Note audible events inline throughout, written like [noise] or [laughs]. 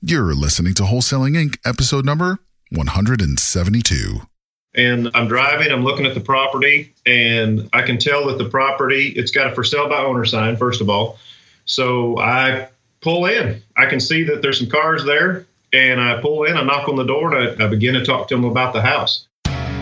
You're listening to Wholesaling Inc., episode number 172. And I'm driving, I'm looking at the property, and I can tell that the property, it's got a for sale by owner sign, first of all. So I pull in. I can see that there's some cars there, and I pull in, I knock on the door, and I, I begin to talk to them about the house.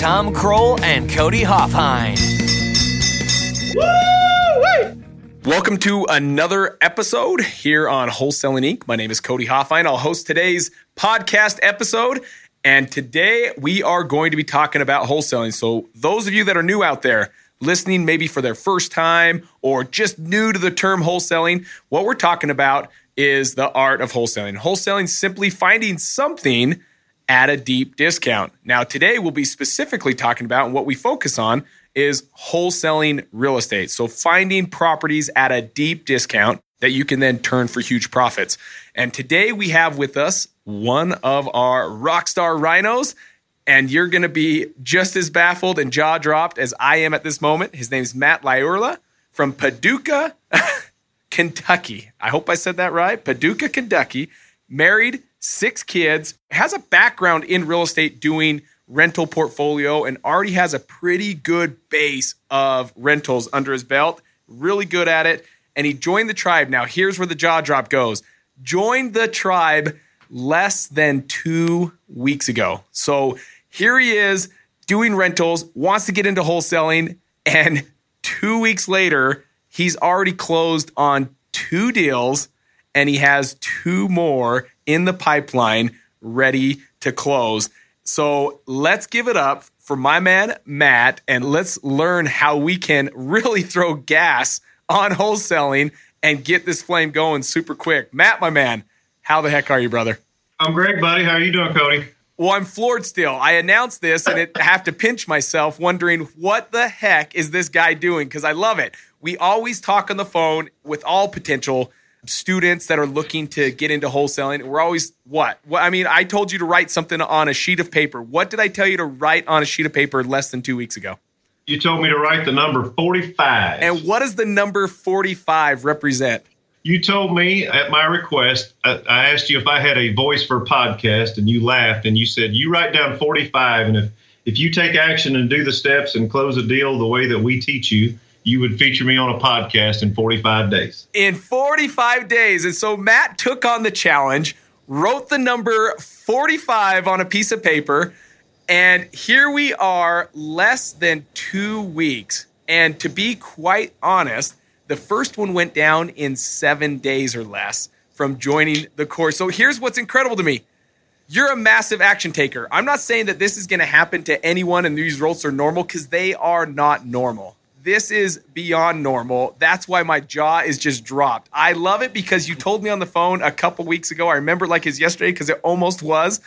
Tom Krol and Cody Hofhine. Welcome to another episode here on Wholesaling Inc. My name is Cody Hofhine. I'll host today's podcast episode. And today we are going to be talking about wholesaling. So, those of you that are new out there, listening maybe for their first time or just new to the term wholesaling, what we're talking about is the art of wholesaling. Wholesaling simply finding something at a deep discount. Now, today we'll be specifically talking about and what we focus on is wholesaling real estate. So, finding properties at a deep discount that you can then turn for huge profits. And today we have with us one of our rockstar rhinos, and you're going to be just as baffled and jaw dropped as I am at this moment. His name's Matt Liurla from Paducah. [laughs] Kentucky. I hope I said that right. Paducah, Kentucky. Married, six kids, has a background in real estate doing rental portfolio and already has a pretty good base of rentals under his belt. Really good at it. And he joined the tribe. Now, here's where the jaw drop goes. Joined the tribe less than two weeks ago. So here he is doing rentals, wants to get into wholesaling. And two weeks later, he's already closed on two deals and he has two more in the pipeline ready to close. So let's give it up for my man, Matt, and let's learn how we can really throw gas on wholesaling and get this flame going super quick. Matt, my man, how the heck are you, brother? I'm great, buddy. How are you doing, Cody? Well, I'm floored still. I announced this and I have to pinch myself wondering what the heck is this guy doing because I love it. We always talk on the phone with all potential students that are looking to get into wholesaling. We're always what? Well, I mean, I told you to write something on a sheet of paper. What did I tell you to write on a sheet of paper less than two weeks ago? You told me to write the number 45. And what does the number 45 represent? You told me at my request, I, I asked you if I had a voice for a podcast, and you laughed and you said, You write down 45. And if, if you take action and do the steps and close a deal the way that we teach you, you would feature me on a podcast in 45 days. In 45 days. And so Matt took on the challenge, wrote the number 45 on a piece of paper, and here we are, less than two weeks. And to be quite honest, the first one went down in seven days or less from joining the course. So here's what's incredible to me. You're a massive action taker. I'm not saying that this is going to happen to anyone and these results are normal because they are not normal this is beyond normal. That's why my jaw is just dropped. I love it because you told me on the phone a couple weeks ago. I remember like it's yesterday because it almost was.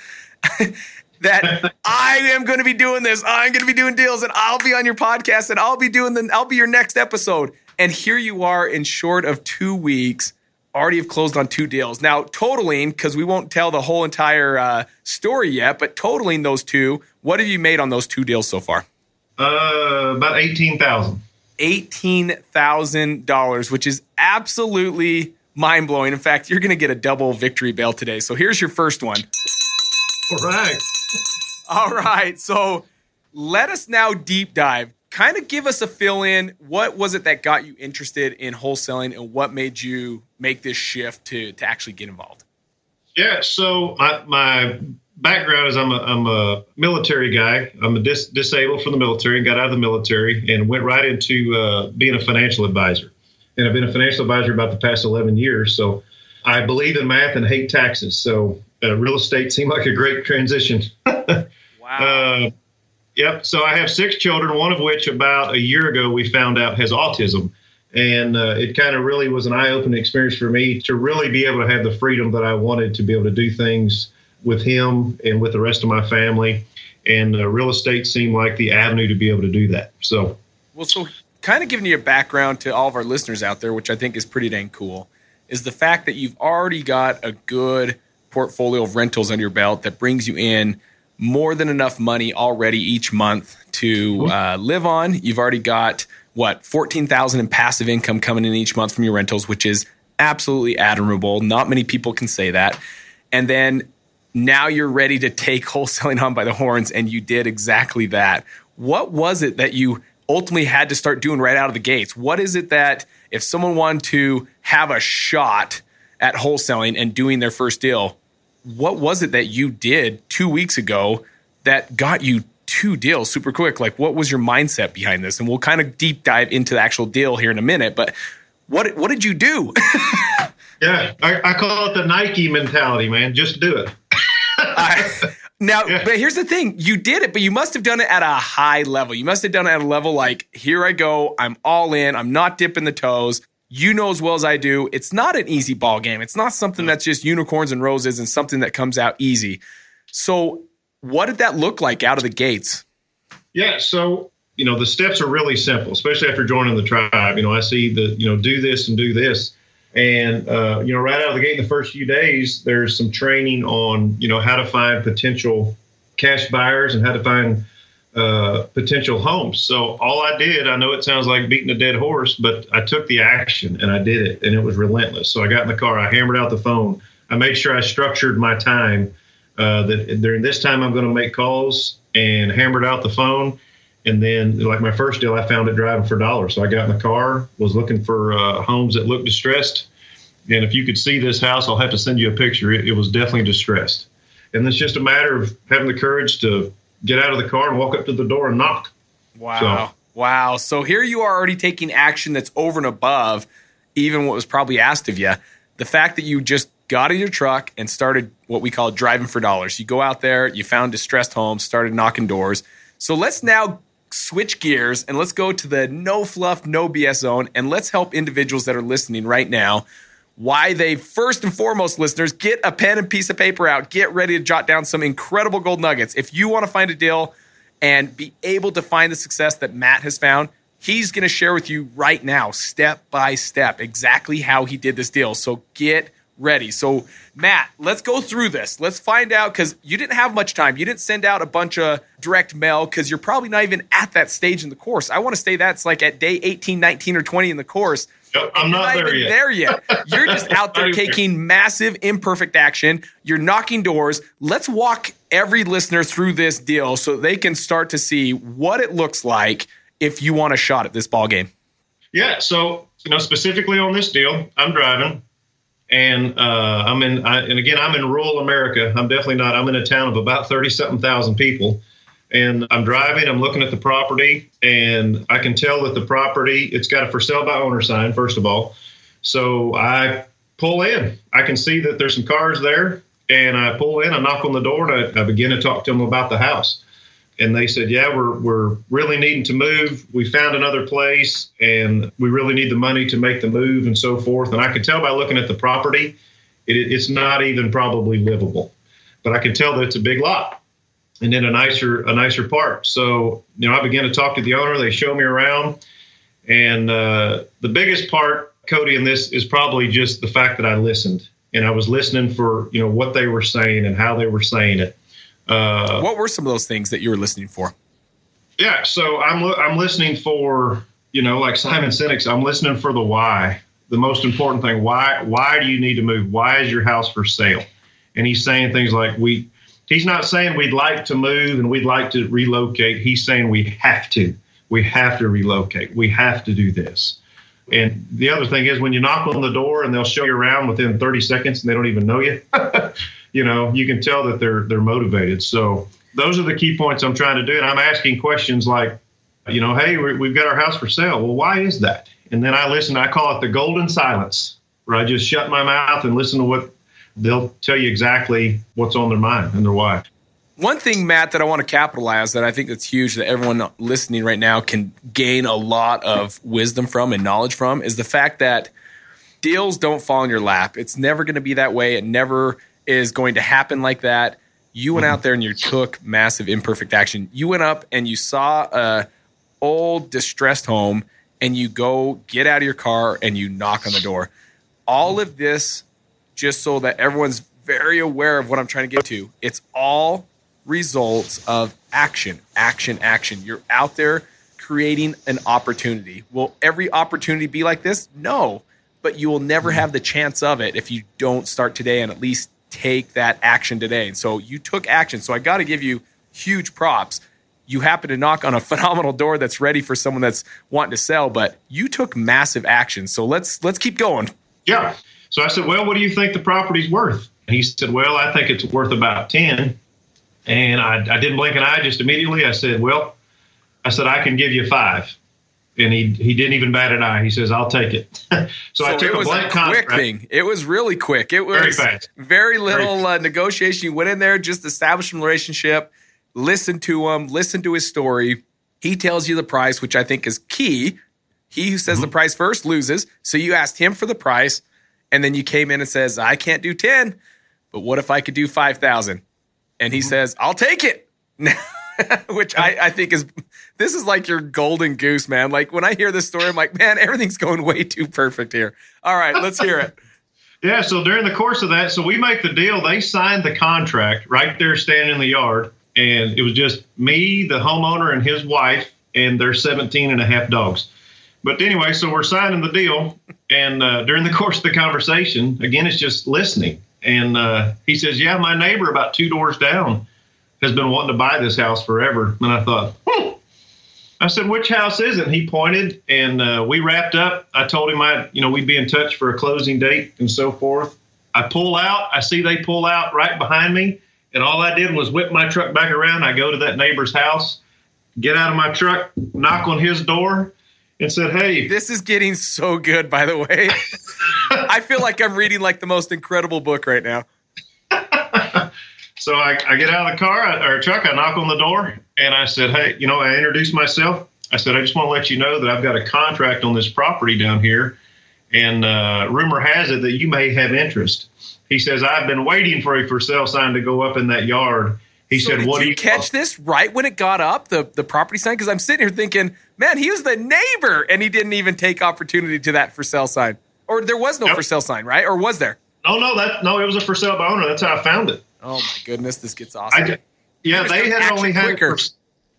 [laughs] that [laughs] I am going to be doing this. I'm going to be doing deals and I'll be on your podcast and I'll be doing the I'll be your next episode. And here you are in short of 2 weeks already have closed on two deals. Now, totaling cuz we won't tell the whole entire uh, story yet, but totaling those two, what have you made on those two deals so far? Uh, about eighteen thousand. Eighteen thousand dollars, which is absolutely mind blowing. In fact, you're going to get a double victory bell today. So here's your first one. All right. All right. So let us now deep dive. Kind of give us a fill in. What was it that got you interested in wholesaling, and what made you make this shift to to actually get involved? Yeah. So I, my background is I'm a, I'm a military guy. I'm a dis- disabled from the military and got out of the military and went right into uh, being a financial advisor. And I've been a financial advisor about the past 11 years. So I believe in math and hate taxes. So uh, real estate seemed like a great transition. [laughs] wow. Uh, yep. So I have six children, one of which about a year ago we found out has autism. And uh, it kind of really was an eye opening experience for me to really be able to have the freedom that I wanted to be able to do things with him and with the rest of my family. And uh, real estate seemed like the avenue to be able to do that. So, well, so kind of giving you a background to all of our listeners out there, which I think is pretty dang cool, is the fact that you've already got a good portfolio of rentals under your belt that brings you in more than enough money already each month to uh, live on. You've already got what fourteen thousand in passive income coming in each month from your rentals, which is absolutely admirable. Not many people can say that. And then now you're ready to take [laughs] wholesaling on by the horns, and you did exactly that. What was it that you ultimately had to start doing right out of the gates? What is it that if someone wanted to have a shot at wholesaling and doing their first deal, what was it that you did two weeks ago that got you two deals super quick? Like, what was your mindset behind this? And we'll kind of deep dive into the actual deal here in a minute. But what what did you do? [laughs] yeah, I, I, call it the Nike mentality, man. Just do it. I, now, yeah. but here's the thing: you did it, but you must have done it at a high level. You must have done it at a level like, here I go, I'm all in, I'm not dipping the toes you know as well as I do, it's not an easy ball game. It's not something that's just unicorns and roses and something that comes out easy. So, what did that look like out of the gates? Yeah, so you know the steps are really simple, especially after joining the tribe. You know, I see the you know do this and do this, and uh, you know right out of the gate in the first few days, there's some training on you know how to find potential cash buyers and how to find uh, potential homes. So all I did, I know it sounds like beating a dead horse, but I took the action and I did it, and it was relentless. So I got in the car, I hammered out the phone, I made sure I structured my time. Uh, that during this time I'm going to make calls and hammered out the phone. And then, like my first deal, I found it driving for dollars. So I got in the car, was looking for uh, homes that looked distressed. And if you could see this house, I'll have to send you a picture. It, it was definitely distressed. And it's just a matter of having the courage to get out of the car and walk up to the door and knock. Wow. So, wow. So here you are already taking action that's over and above even what was probably asked of you. The fact that you just got in your truck and started what we call driving for dollars. You go out there, you found distressed homes, started knocking doors. So let's now switch gears and let's go to the no fluff, no BS zone and let's help individuals that are listening right now why they first and foremost listeners get a pen and piece of paper out get ready to jot down some incredible gold nuggets. If you want to find a deal and be able to find the success that matt has found he's going to share with you right now step by step exactly how he did this deal. So get ready so matt let's go through this let's find out because you didn't have much time you didn't send out a bunch of direct mail because you're probably not even at that stage in the course i want to say that's like at day 18 19 or 20 in the course I'm not, not there yet. There yet. You're just out there [laughs] taking massive imperfect action. You're knocking doors. Let's walk every listener through this deal so they can start to see what it looks like if you want a shot at this ball game. Yeah. So you know, specifically on this deal, I'm driving, and uh, I'm in. I, and again, I'm in rural America. I'm definitely not. I'm in a town of about thirty something thousand people and I'm driving, I'm looking at the property, and I can tell that the property, it's got a for sale by owner sign, first of all. So I pull in. I can see that there's some cars there, and I pull in, I knock on the door, and I, I begin to talk to them about the house. And they said, Yeah, we're, we're really needing to move. We found another place, and we really need the money to make the move, and so forth. And I could tell by looking at the property, it, it's not even probably livable. But I can tell that it's a big lot and then a nicer a nicer park. So you know, I began to talk to the owner. They show me around, and uh, the biggest part, Cody, in this is probably just the fact that I listened and I was listening for you know what they were saying and how they were saying it. Uh, what were some of those things that you were listening for? Yeah, so I'm I'm listening for you know like Simon Sinek's. I'm listening for the why. The most important thing why why do you need to move? Why is your house for sale? And he's saying things like we he's not saying we'd like to move and we'd like to relocate. He's saying we have to. We have to relocate. We have to do this. And the other thing is when you knock on the door and they'll show you around within 30 seconds and they don't even know you, [laughs] you know, you can tell that they're they're motivated. So those are the key points I'm trying to do. And I'm asking questions like, you know, hey, we've got our house for sale. Well, why is that? And then I listen. I call it the golden silence, where I just shut my mouth and listen to what they'll tell you exactly what's on their mind and their why. One thing, Matt, that I want to capitalize that I think that's huge that everyone listening right now can gain a lot of wisdom from and knowledge from is the fact that deals don't fall in your lap. It's never going to be that way. It never is going to happen like that. You went out mm-hmm. there and you took massive imperfect action. You went up and you saw a old distressed home and you go get out of your car and you knock on the door. All of this just so that everyone's very aware of what I'm trying to get to. It's all results of action, action, action. You're out there creating an opportunity. Will every opportunity be like this? No, but you will never mm-hmm. have the chance of it if you don't start today and at least take that action today. And so you took action. So I got to give you huge props. You happen to knock on a [laughs] phenomenal door that's ready for someone that's wanting to sell, but you took massive action. So let's let's keep going. Yeah. So I said, "Well, what do you think the property's worth?" And he said, "Well, I think it's worth about 10." And I, I didn't blink an eye just immediately. I said, "Well, I said I can give you 5." and he he didn't even bat an eye. He says, "I'll take it." so, [laughs] So I took it a was blank a quick thing. It was really quick. It was Very fast. very little Very uh, negotiation. You went in there, just established a relationship, listened to him, listened to his story. He tells you the price, which I think is key. He who says the price first loses. So you asked him for the price, and then you came in and says, "I can't do ten, but what if I could do five thousand? And he says, "I'll take it." [laughs] which I, I think is this is like your golden goose, man. Like when I hear this story, I'm like, man, everything's going way too perfect here. All right, let's hear it. [laughs] Yeah, so during the course of that, so we make the deal. They signed the contract right there, standing in the yard, and it was just me, the homeowner, and his wife, and their 17 and a half dogs. But anyway, so we're signing the deal, and uh, during the [laughs] course of the conversation, again, it's just listening. And uh, he says, "Yeah, my neighbor about two doors down has been wanting to buy this house forever." And I thought, hmm. I said, "Which house is it?" And he pointed, and uh, we wrapped up. I told him I, you know, we'd be in touch for a closing date and so forth. I pull out. I see they pull out right behind me, and all I did was whip my truck back around. I go to that neighbor's house, get out of my truck, knock on his door, and said, "Hey, This is getting so good, by the way. I feel like I'm reading like the most incredible book right now. [laughs] So I, I get out of the car I- or truck, I knock on the door, and I said, Hey, you know, I introduced myself. I said, I just want to let you know that I've got a contract on this property down here, and uh, rumor has it that you may have interest. He says, I've been waiting for a for sale sign to go up in that yard. He So said, did What you do you catch this right when it got up, the, the property sign? Because I'm sitting here thinking, man, he was the neighbor and he didn't even take opportunity to that for sale sign. Or there was no Nope. for sale sign, right? Or was there? Oh, no, that no, it was a for sale by owner. That's how I found it. Oh my goodness, this gets awesome. I yeah, they had only had it for,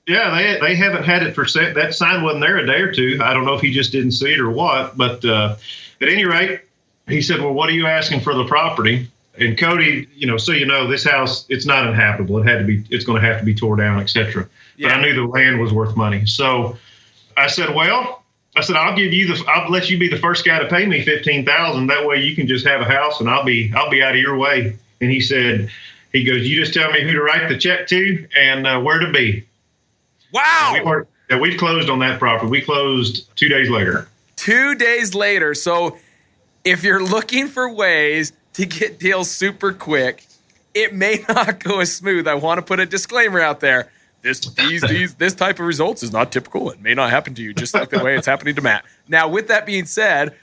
yeah, they they haven't had it for sale. That sign wasn't there a day or two. I don't know if he just didn't see it or what. But uh, at any rate, he said, "Well, what are you asking for the property?" And Cody, you know, so you know, this house it's not inhabitable. It had to be. It's going to have to be tore down, etc. But Yeah. I knew the land was worth money, so I said, "Well." I said, I'll give you the, I'll let you be the first guy to pay me fifteen thousand. That way you can just have a house, and I'll be, I'll be out of your way. And he said, he goes, you just tell me who to write the check to and uh, where to be. wow. We were, yeah, we closed on that property. We closed two days later. two days later. So if you're looking for ways to get deals super quick, it may [laughs] not go as smooth. I want to put a disclaimer out there. This these, [laughs] these this type of results is not typical. It may not happen to you, just like the way it's happening to Matt. Now, with that being said,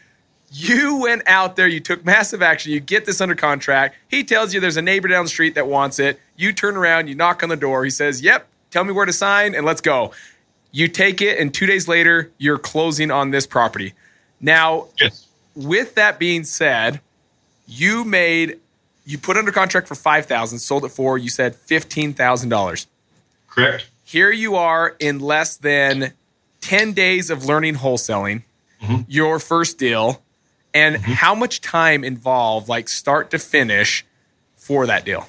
you went out there, you took massive action, you get this under contract. He tells you there's a neighbor down the street that wants it. You turn around, you knock on the door. He says, Yep, tell me where to sign and let's go. You take it, and two days later, you're closing on this property. Now, Yes. with that being said, you made you put under contract for five thousand, sold it for you said fifteen thousand dollars. Correct. Here you are in less than ten days of learning wholesaling, your first deal, and how much time involved, like start to finish, for that deal?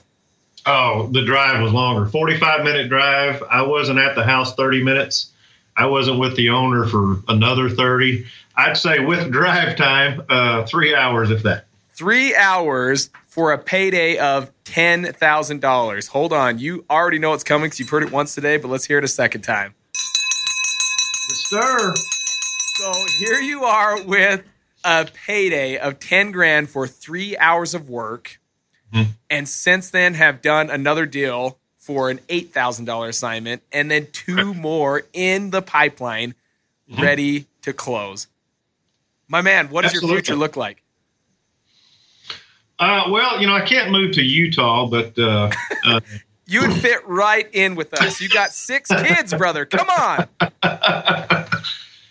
Oh, the drive was longer. 45 minute drive. I wasn't at the house 30 minutes. I wasn't with the owner for another 30. I'd say with drive time, uh, three hours, if that. Three hours for a payday of ten thousand dollars. Hold on, you already know it's coming because you've heard it once today, but let's hear it a second time. Yes, sir. So here you are with a payday of 10 grand for three hours of work. Hmm. And since then have done another deal for an $8,000 assignment and then two more in the pipeline hmm. ready to close. My man, what does your future look like? Uh, well, you know, I can't move to Utah, but uh, uh, [laughs] you would fit right in with us. You got six kids, brother. Come on. [laughs]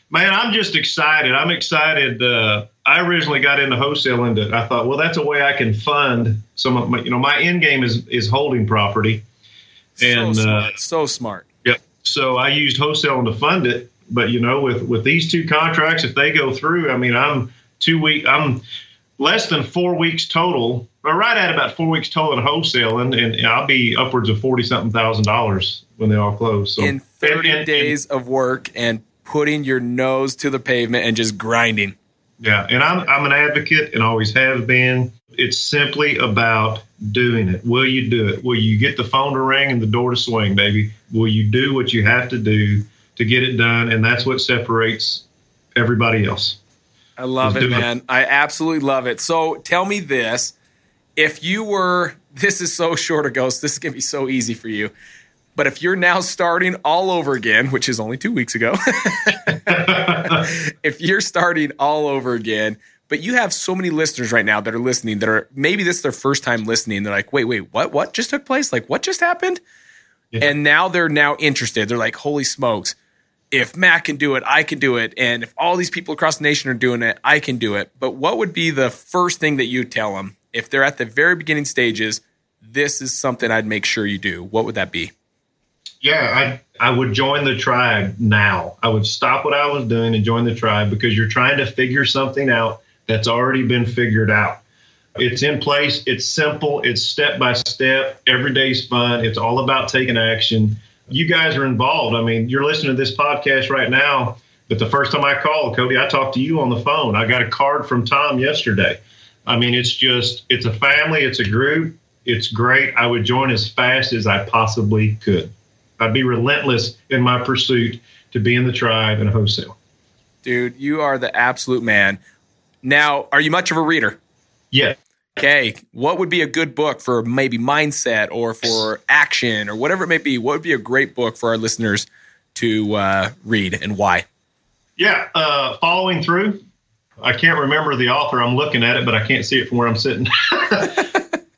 Man, I'm just excited. I'm excited. Uh, I originally got into wholesaling. That I thought, well, that's a way I can fund some of my. You know, my end game is is holding property, and so uh, smart. so smart. Yep. So I used wholesaling to fund it. But you know, with with these two contracts, if they go through, I mean, I'm two week. I'm less than four weeks total, or right at about four weeks total in wholesaling, and I'll be upwards of forty something thousand dollars when they all close. So in thirty and- and- days of work and putting your nose to the pavement and just grinding. Yeah, and I'm I'm an advocate and always have been. It's simply about doing it. Will you do it? Will you get the phone to ring and the door to swing, baby? Will you do what you have to do to get it done? And that's what separates everybody else. I love Let's it, do it. man. I absolutely love it. So tell me this. If you were, [laughs] this is so short ago, so this is going to be so easy for you. But if you're now starting all over again, which is only two weeks ago, [laughs] if you're starting all over again, but you have so many listeners right now that are listening that are maybe this is their first time listening. They're like, wait, wait, what? What just took place? Like, what just happened? Yeah. And now they're now interested. They're like, holy smokes. If Matt can do it, I can do it. And if all these people across the nation are doing it, I can do it. But what would be the first thing that you tell them if they're at the very beginning stages? This is something I'd make sure you do. What would that be? Yeah, I I would join the tribe now. I would stop what I was doing and join the tribe because you're trying to figure something out that's already been figured out. It's in place, it's simple, it's step by step, every day's fun. It's all about taking action. You guys are involved. I mean, you're listening to this podcast right now, but the first time I called, Cody, I talked to you on the phone. I got a card from Tom yesterday. I mean, it's just it's a family, it's a group. It's great. I would join as fast as I possibly could. I'd be relentless in my pursuit to be in the tribe and a wholesale. Dude, you are the absolute man. Now, are you much of a reader? Yeah. Okay, what would be a good book for maybe mindset or for action or whatever it may be? What would be a great book for our listeners to uh, read and why? Yeah. Uh, following through. I can't remember the author. I'm looking at it, but I can't see it from where I'm sitting. [laughs]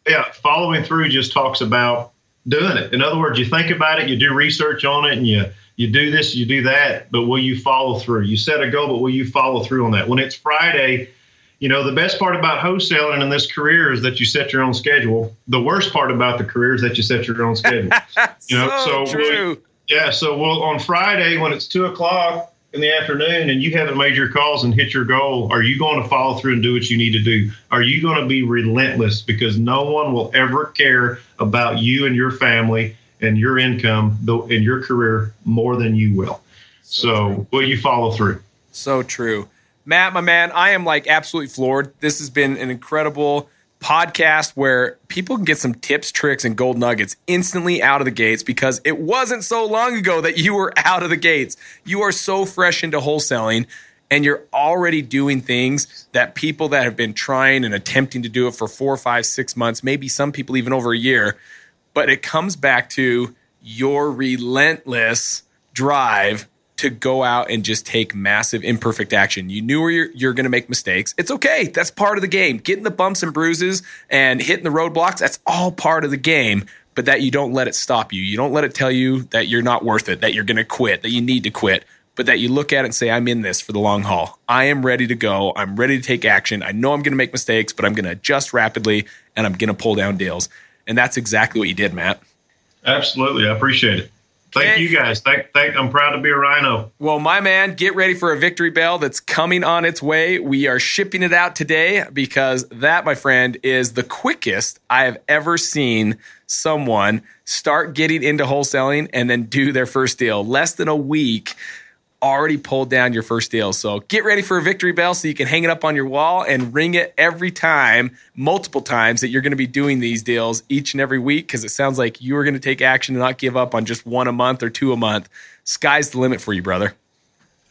yeah. Following through just talks about doing it. In other words, you think about it, you do research on it, and you you do this, you do that, but will you follow through? You set a goal, but will you follow through on that? When it's Friday, you know, the best part about wholesaling in this career is that you set your own schedule. The worst part about the career is that you set your own schedule. [laughs] You know, so, so true. Yeah, so well on Friday when it's two o'clock in the afternoon and you haven't made your calls and hit your goal, are you going to follow through and do what you need to do? Are you going to be relentless because no one will ever care about you and your family and your income and your career more than you will. So will you follow through? So true. Matt, my man, I am like absolutely floored. This has been an incredible podcast where people can get some tips, tricks, and gold nuggets instantly out of the gates because it wasn't so long ago that you were [laughs] out of the gates. You are so fresh into wholesaling and you're already doing things that people that have been trying and attempting to do it for four, five, six months, maybe some people even over a year. But it comes back to your relentless drive to go out and just take massive imperfect action. You knew you're, you're going to make mistakes. It's okay. That's part of the game. Getting the bumps and bruises and hitting the roadblocks, that's all part of the game. But that you don't let it stop you. You don't let it tell you that you're not worth it, that you're going to quit, that you need to quit, but that you look at it and say, I'm in this for the long haul. I am ready to go. I'm ready to take action. I know I'm going to make mistakes, but I'm going to adjust rapidly and I'm going to pull down deals. And that's exactly what you did, Matt. Absolutely. I appreciate it. Thank you guys. Thank, thank, I'm proud to be a rhino. Well, my man, get ready for a victory bell that's coming on its way. We are shipping it out today because that, my friend, is the quickest I have ever seen someone start getting into wholesaling and then do their first deal. Less than a week, already pulled down your first deal. So get ready for a victory bell so you can hang it up on your wall and ring it every time, multiple times that you're going to be doing these deals each and every week because it sounds like you are going to take action and not give up on just one a month or two a month. Sky's the limit for you, brother.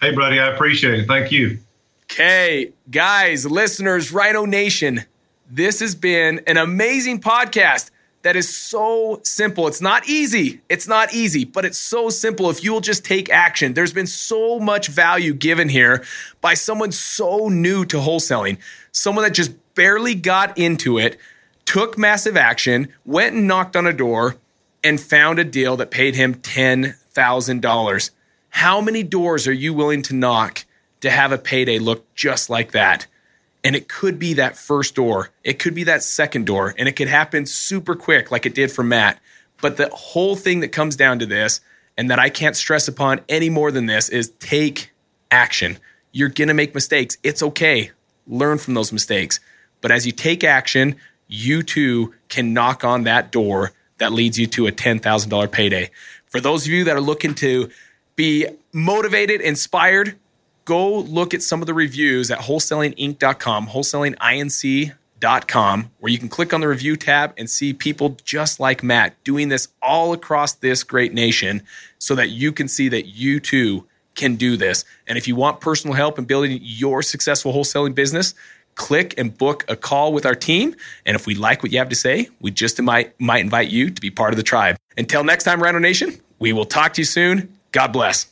Hey, buddy, I appreciate it. Thank you. Okay, guys, listeners, Rhino Nation, this has been an amazing podcast that is so simple. It's not easy. It's not easy, but it's so simple if you will just take action. There's been so much value given here by someone so new to wholesaling, someone that just barely got into it, took massive action, went and knocked on a door, and found a deal that paid him $10,000. How many doors are you willing to knock to have a payday look just like that? And it could be that first door, it could be that second door, and it could happen super quick, like it did for Matt. But the whole thing that comes down to this, and that I can't stress upon any more than this, is take action. You're gonna make mistakes. It's okay. Learn from those mistakes. But as you take action, you too can knock on that door that leads you to a $10,000 payday. For those of you that are looking to be motivated, inspired, go look at some of the reviews at wholesalinginc.com, wholesalinginc.com, where you can click on the review tab and see people just like Matt doing this all across this great nation so that you can see that you too can do this. And if you want personal help in building your successful wholesaling business, click and book a call with our team. And if we like what you have to say, we just might, might invite you to be part of the tribe. Until next time, Rhino Nation, we will talk to you soon. God bless.